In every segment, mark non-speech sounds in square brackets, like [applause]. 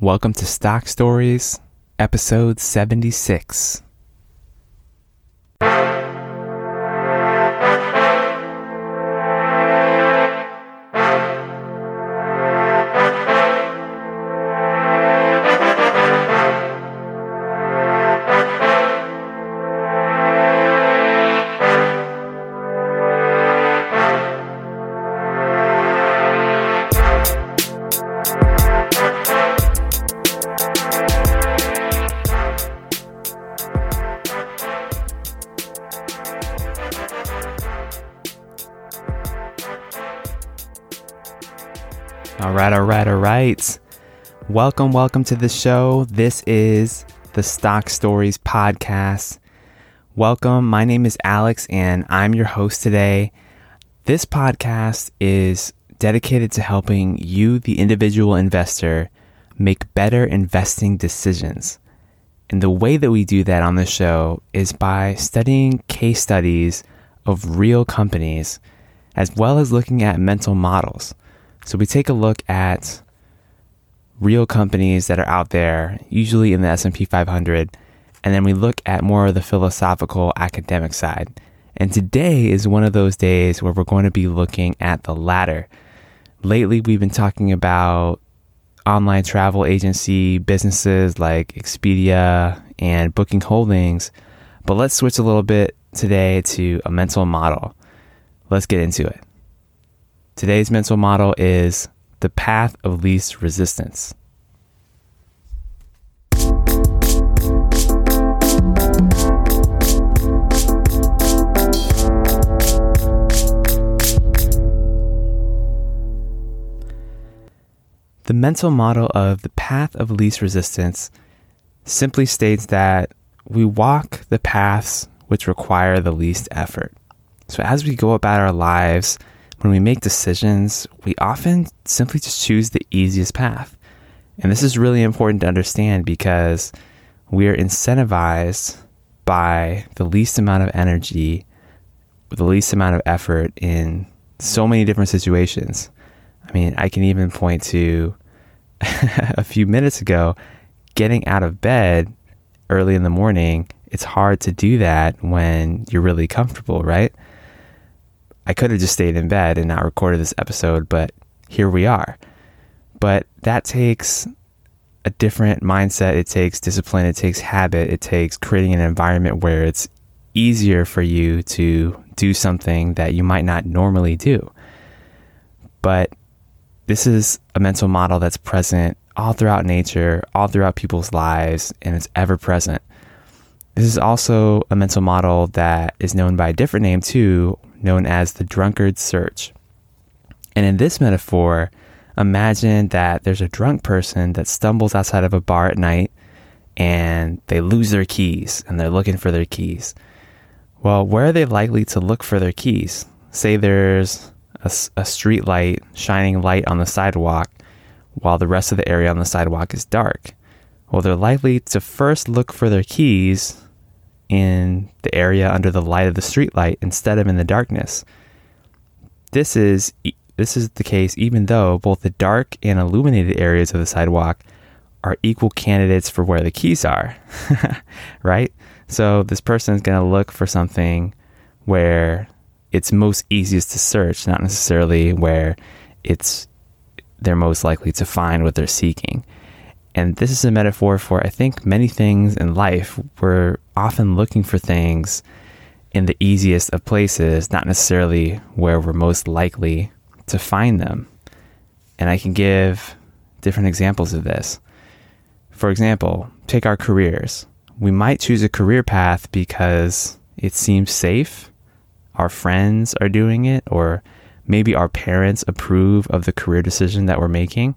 Welcome to Stock Stories, episode 76. All right, all right, all right. Welcome, welcome to the show. This is the Stock Stories podcast. Welcome. My name is Alex and I'm your host today. This podcast is dedicated to helping you, the individual investor, make better investing decisions. And the way that we do that on the show is by studying case studies of real companies as well as looking at mental models. So we take a look at real companies that are out there, usually in the S&P 500, and then we look at more of the philosophical academic side. And today is one of those days where we're going to be looking at the latter. Lately, we've been talking about online travel agency businesses like Expedia and Booking Holdings, but let's switch a little bit today to a mental model. Let's get into it. Today's mental model is the path of least resistance. The mental model of the path of least resistance simply states that we walk the paths which require the least effort. So, as we go about our lives, when we make decisions, we often simply just choose the easiest path. And this is really important to understand because we are incentivized by the least amount of energy, the least amount of effort in so many different situations. I mean, I can even point to [laughs] a few minutes ago getting out of bed early in the morning. It's hard to do that when you're really comfortable, right? I could have just stayed in bed and not recorded this episode, but here we are. But that takes a different mindset. It takes discipline. It takes habit. It takes creating an environment where it's easier for you to do something that you might not normally do. But this is a mental model that's present all throughout nature, all throughout people's lives, and it's ever present. This is also a mental model that is known by a different name too, known as the drunkard's search. And in this metaphor, imagine that there's a drunk person that stumbles outside of a bar at night and they lose their keys and they're looking for their keys. Well, where are they likely to look for their keys? Say there's a, a street light shining light on the sidewalk while the rest of the area on the sidewalk is dark. Well, they're likely to first look for their keys in the area under the light of the streetlight instead of in the darkness. This is this is the case even though both the dark and illuminated areas of the sidewalk are equal candidates for where the keys are. [laughs] right? So this person is going to look for something where it's most easiest to search, not necessarily where it's they're most likely to find what they're seeking. And this is a metaphor for, I think, many things in life. We're often looking for things in the easiest of places, not necessarily where we're most likely to find them. And I can give different examples of this. For example, take our careers. We might choose a career path because it seems safe, our friends are doing it, or maybe our parents approve of the career decision that we're making.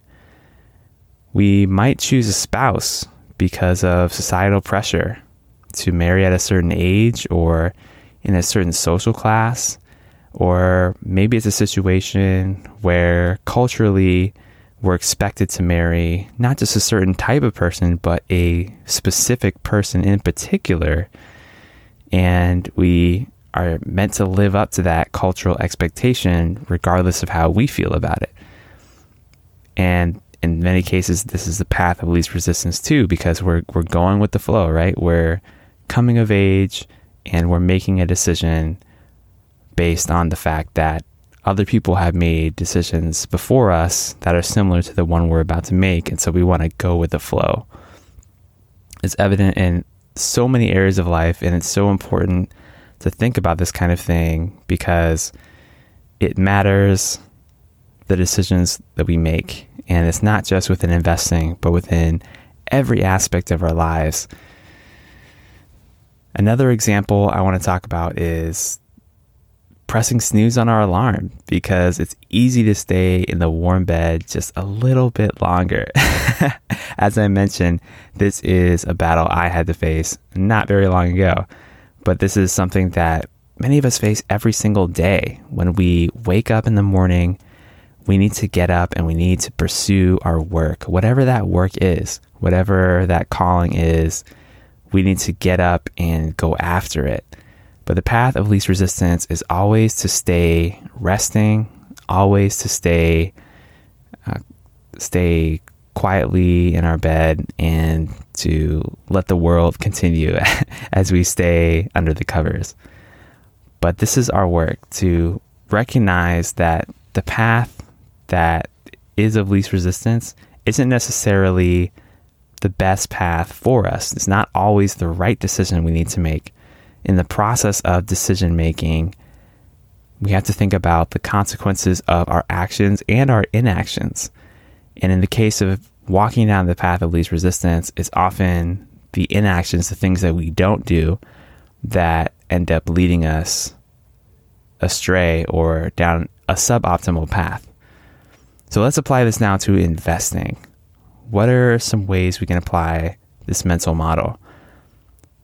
We might choose a spouse because of societal pressure to marry at a certain age or in a certain social class. Or maybe it's a situation where culturally we're expected to marry not just a certain type of person, but a specific person in particular. And we are meant to live up to that cultural expectation regardless of how we feel about it. And in many cases, this is the path of least resistance too, because we're we're going with the flow, right? We're coming of age and we're making a decision based on the fact that other people have made decisions before us that are similar to the one we're about to make, and so we want to go with the flow. It's evident in so many areas of life, and it's so important to think about this kind of thing because it matters the decisions that we make. And it's not just within investing, but within every aspect of our lives. Another example I want to talk about is pressing snooze on our alarm because it's easy to stay in the warm bed just a little bit longer. [laughs] As I mentioned, this is a battle I had to face not very long ago, but this is something that many of us face every single day. When we wake up in the morning, we need to get up and we need to pursue our work, whatever that work is, whatever that calling is, we need to get up and go after it. But the path of least resistance is always to stay resting, always to stay uh, stay quietly in our bed and to let the world continue [laughs] as we stay under the covers. But this is our work to recognize that the path that is of least resistance isn't necessarily the best path for us. It's not always the right decision we need to make in the process of decision making, we have to think about the consequences of our actions and our inactions. And in the case of walking down the path of least resistance, it's often the inactions, the things that we don't do, that end up leading us astray or down a suboptimal path. So let's apply this now to investing. What are some ways we can apply this mental model?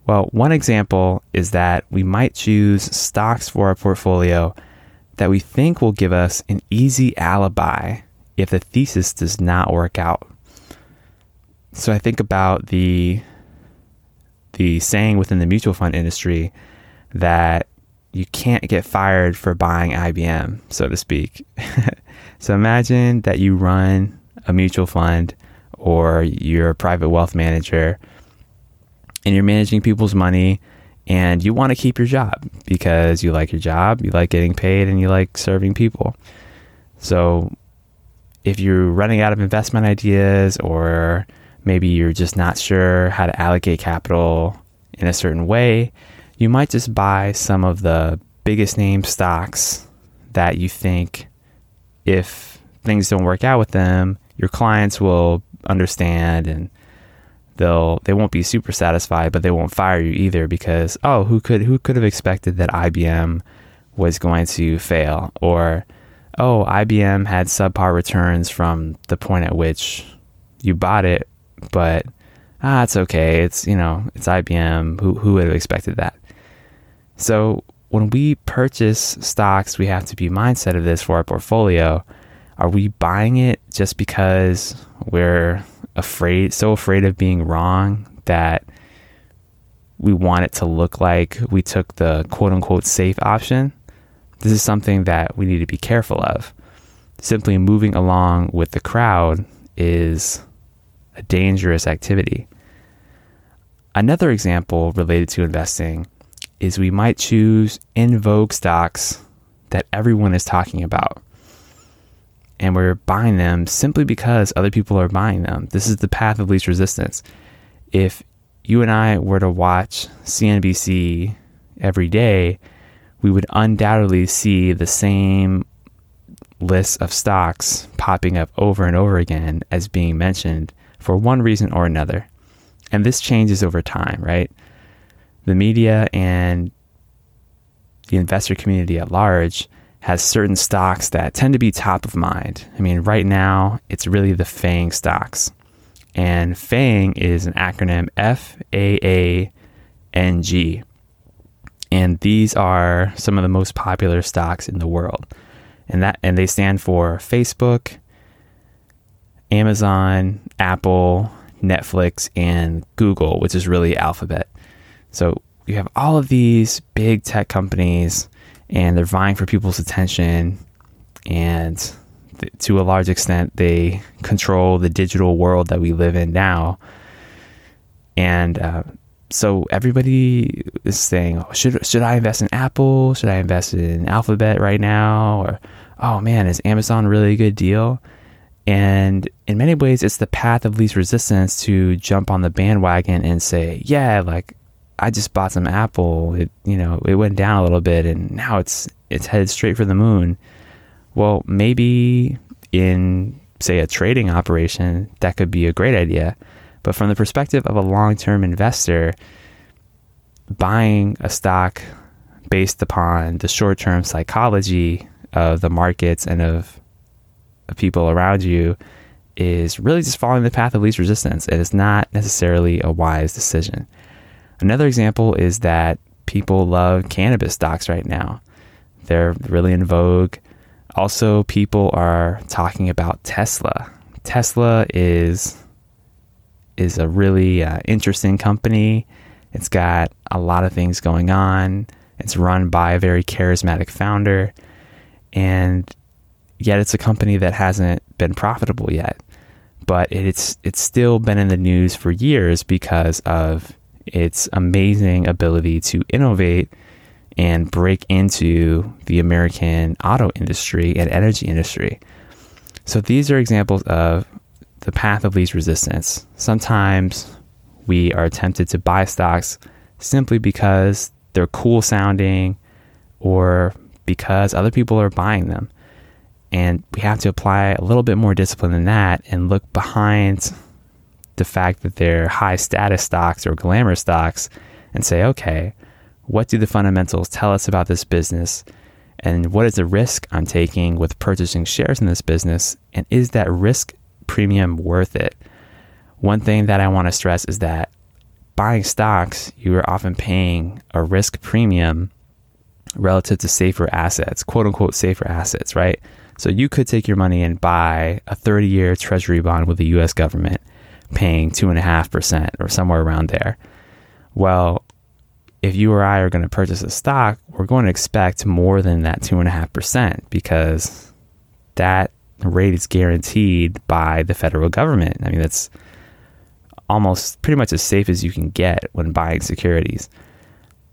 Well, one example is that we might choose stocks for our portfolio that we think will give us an easy alibi if the thesis does not work out. So I think about the the saying within the mutual fund industry that you can't get fired for buying IBM, so to speak. [laughs] so imagine that you run a mutual fund or you're a private wealth manager and you're managing people's money and you want to keep your job because you like your job, you like getting paid, and you like serving people. So if you're running out of investment ideas or maybe you're just not sure how to allocate capital in a certain way, you might just buy some of the biggest name stocks that you think if things don't work out with them, your clients will understand and they'll they won't be super satisfied, but they won't fire you either because oh, who could who could have expected that IBM was going to fail or oh, IBM had subpar returns from the point at which you bought it, but ah, it's okay. It's you know, it's IBM. Who who would have expected that? So when we purchase stocks, we have to be mindset of this for our portfolio. Are we buying it just because we're afraid, so afraid of being wrong that we want it to look like we took the quote unquote safe option. This is something that we need to be careful of. Simply moving along with the crowd is a dangerous activity. Another example related to investing is we might choose in vogue stocks that everyone is talking about and we're buying them simply because other people are buying them. This is the path of least resistance. If you and I were to watch CNBC every day, we would undoubtedly see the same lists of stocks popping up over and over again as being mentioned for one reason or another. And this changes over time, right? The media and the investor community at large has certain stocks that tend to be top of mind. I mean, right now, it's really the FANG stocks. And FANG is an acronym F A A N G. And these are some of the most popular stocks in the world. And that and they stand for Facebook, Amazon, Apple, Netflix, and Google, which is really Alphabet. So you have all of these big tech companies and they're vying for people's attention and th- to a large extent, they control the digital world that we live in now. And uh, so everybody is saying, oh, should should I invest in Apple? Should I invest in Alphabet right now? Or oh man, is Amazon really a good deal? And in many ways, it's the path of least resistance to jump on the bandwagon and say, yeah, like I just bought some Apple. It you know it went down a little bit, and now it's it's headed straight for the moon. Well, maybe in say a trading operation, that could be a great idea. But from the perspective of a long term investor, buying a stock based upon the short term psychology of the markets and of people around you is really just following the path of least resistance. And it's not necessarily a wise decision. Another example is that people love cannabis stocks right now. They're really in vogue. Also, people are talking about Tesla. Tesla is is a really uh, interesting company. It's got a lot of things going on. It's run by a very charismatic founder, and yet it's a company that hasn't been profitable yet. But it's it's still been in the news for years because of its amazing ability to innovate and break into the American auto industry and energy industry. So these are examples of the path of least resistance. Sometimes we are tempted to buy stocks simply because they're cool sounding or because other people are buying them. And we have to apply a little bit more discipline than that and look behind the fact that they're high status stocks or glamour stocks and say, okay, what do the fundamentals tell us about this business? And what is the risk I'm taking with purchasing shares in this business? And is that risk premium worth it? One thing that I want to stress is that buying stocks, you are often paying a risk premium relative to safer assets, quote unquote safer assets, right? So you could take your money and buy a 30 year treasury bond with the US government paying 2.5% or somewhere around there. Well, if you or I are going to purchase a stock, we're going to expect more than that 2.5% because that rate is guaranteed by the federal government. I mean, that's almost pretty much as safe as you can get when buying securities.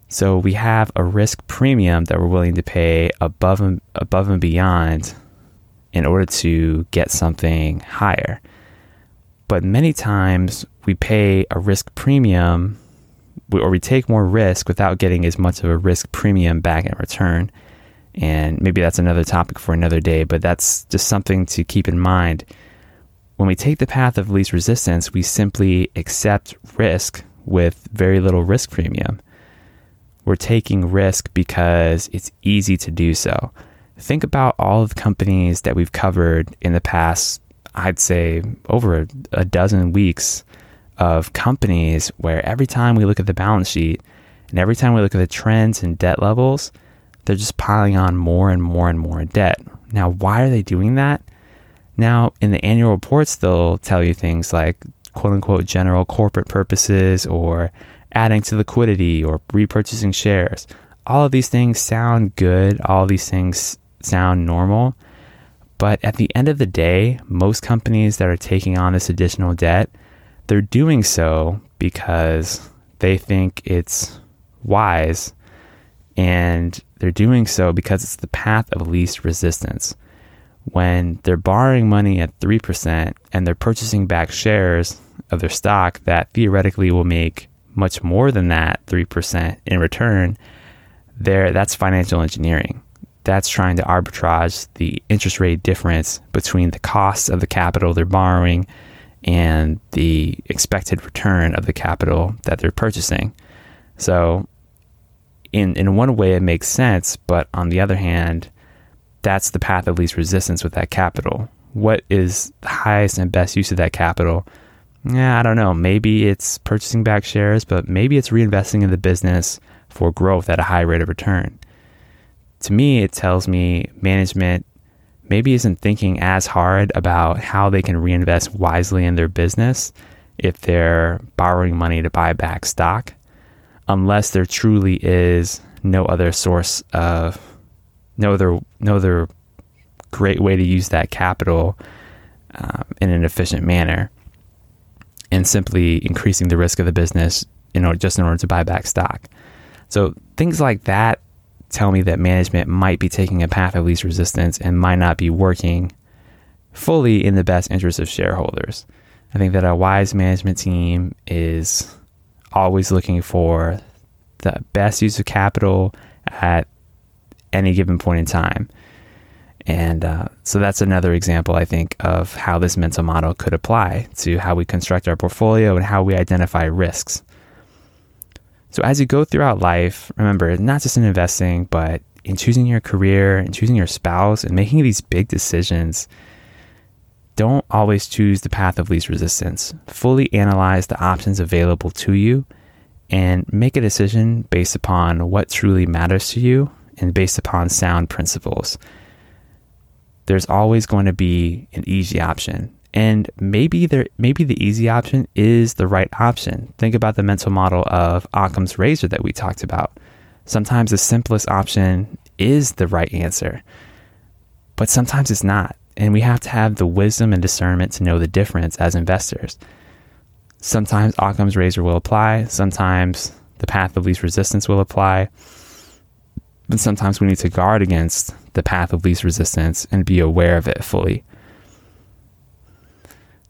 So we have a risk premium that we're willing to pay above and above and beyond in order to get something higher. But many times we pay a risk premium or we take more risk without getting as much of a risk premium back in return. And maybe that's another topic for another day, but that's just something to keep in mind. When we take the path of least resistance, we simply accept risk with very little risk premium. We're taking risk because it's easy to do so. Think about all of the companies that we've covered in the past, I'd say over a dozen weeks of companies where every time we look at the balance sheet and every time we look at the trends and debt levels, they're just piling on more and more and more debt. Now, why are they doing that? Now, in the annual reports, they'll tell you things like quote unquote general corporate purposes or adding to liquidity or repurchasing shares. All of these things sound good. All these things sound normal. But at the end of the day, most companies that are taking on this additional debt, they're doing so because they think it's wise and they're doing so because it's the path of least resistance. When they're borrowing money at 3% and they're purchasing back shares of their stock that theoretically will make much more than that 3% in return, there that's financial engineering. That's trying to arbitrage the interest rate difference between the costs of the capital they're borrowing and the expected return of the capital that they're purchasing. So in in one way it makes sense, but on the other hand, that's the path of least resistance with that capital. What is the highest and best use of that capital? Yeah, I don't know. Maybe it's purchasing back shares, but maybe it's reinvesting in the business for growth at a high rate of return. To me, it tells me management maybe isn't thinking as hard about how they can reinvest wisely in their business if they're borrowing money to buy back stock unless there truly is no other source of no other no other great way to use that capital um, in an efficient manner and simply increasing the risk of the business you know, just in order to buy back stock. So things like that tell me that management might be taking a path of least resistance and might not be working fully in the best interest of shareholders. I think that a wise management team is always looking for the best use of capital at any given point in time. And uh, so that's another example, I think, of how this mental model could apply to how we construct our portfolio and how we identify risks. So as you go throughout life, remember, not just in investing, but in choosing your career and choosing your spouse and making these big decisions, don't always choose the path of least resistance. Fully analyze the options available to you and make a decision based upon what truly matters to you and based upon sound principles. There's always going to be an easy option. And maybe there maybe the easy option is the right option. Think about the mental model of Occam's razor that we talked about. Sometimes the simplest option is the right answer. But sometimes it's not. And we have to have the wisdom and discernment to know the difference as investors. Sometimes Occam's razor will apply, sometimes the path of least resistance will apply. But sometimes we need to guard against the path of least resistance and be aware of it fully.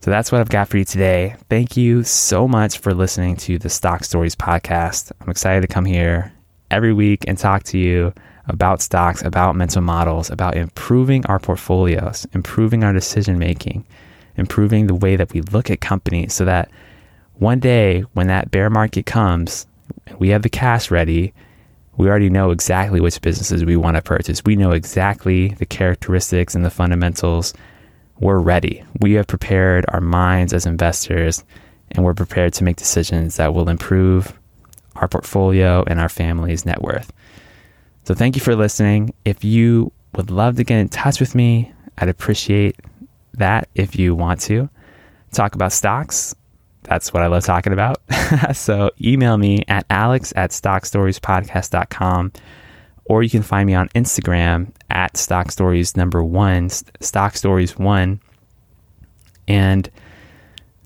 So that's what I've got for you today. Thank you so much for listening to the Stock Stories podcast. I'm excited to come here every week and talk to you about stocks, about mental models, about improving our portfolios, improving our decision making, improving the way that we look at companies so that one day when that bear market comes, we have the cash ready, we already know exactly which businesses we want to purchase. We know exactly the characteristics and the fundamentals. We're ready. We have prepared our minds as investors and we're prepared to make decisions that will improve our portfolio and our family's net worth. So thank you for listening. If you would love to get in touch with me, I'd appreciate that if you want to talk about stocks. That's what I love talking about. [laughs] so email me at alex at stockstoriespodcast.com or you can find me on Instagram at stock stories number one, stock stories one. And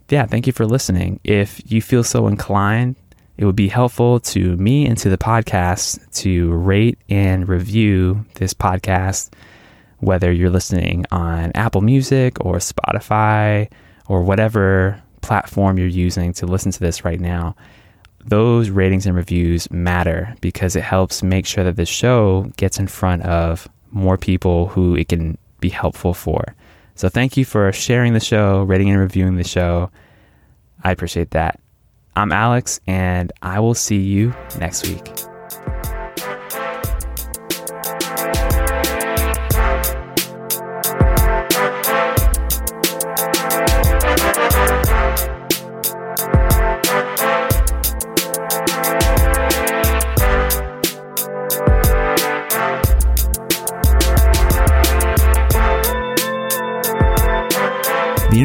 yeah, thank you for listening. If you feel so inclined, it would be helpful to me and to the podcast to rate and review this podcast, whether you're listening on Apple Music or Spotify or whatever platform you're using to listen to this right now. Those ratings and reviews matter because it helps make sure that the show gets in front of more people who it can be helpful for. So, thank you for sharing the show, rating and reviewing the show. I appreciate that. I'm Alex, and I will see you next week.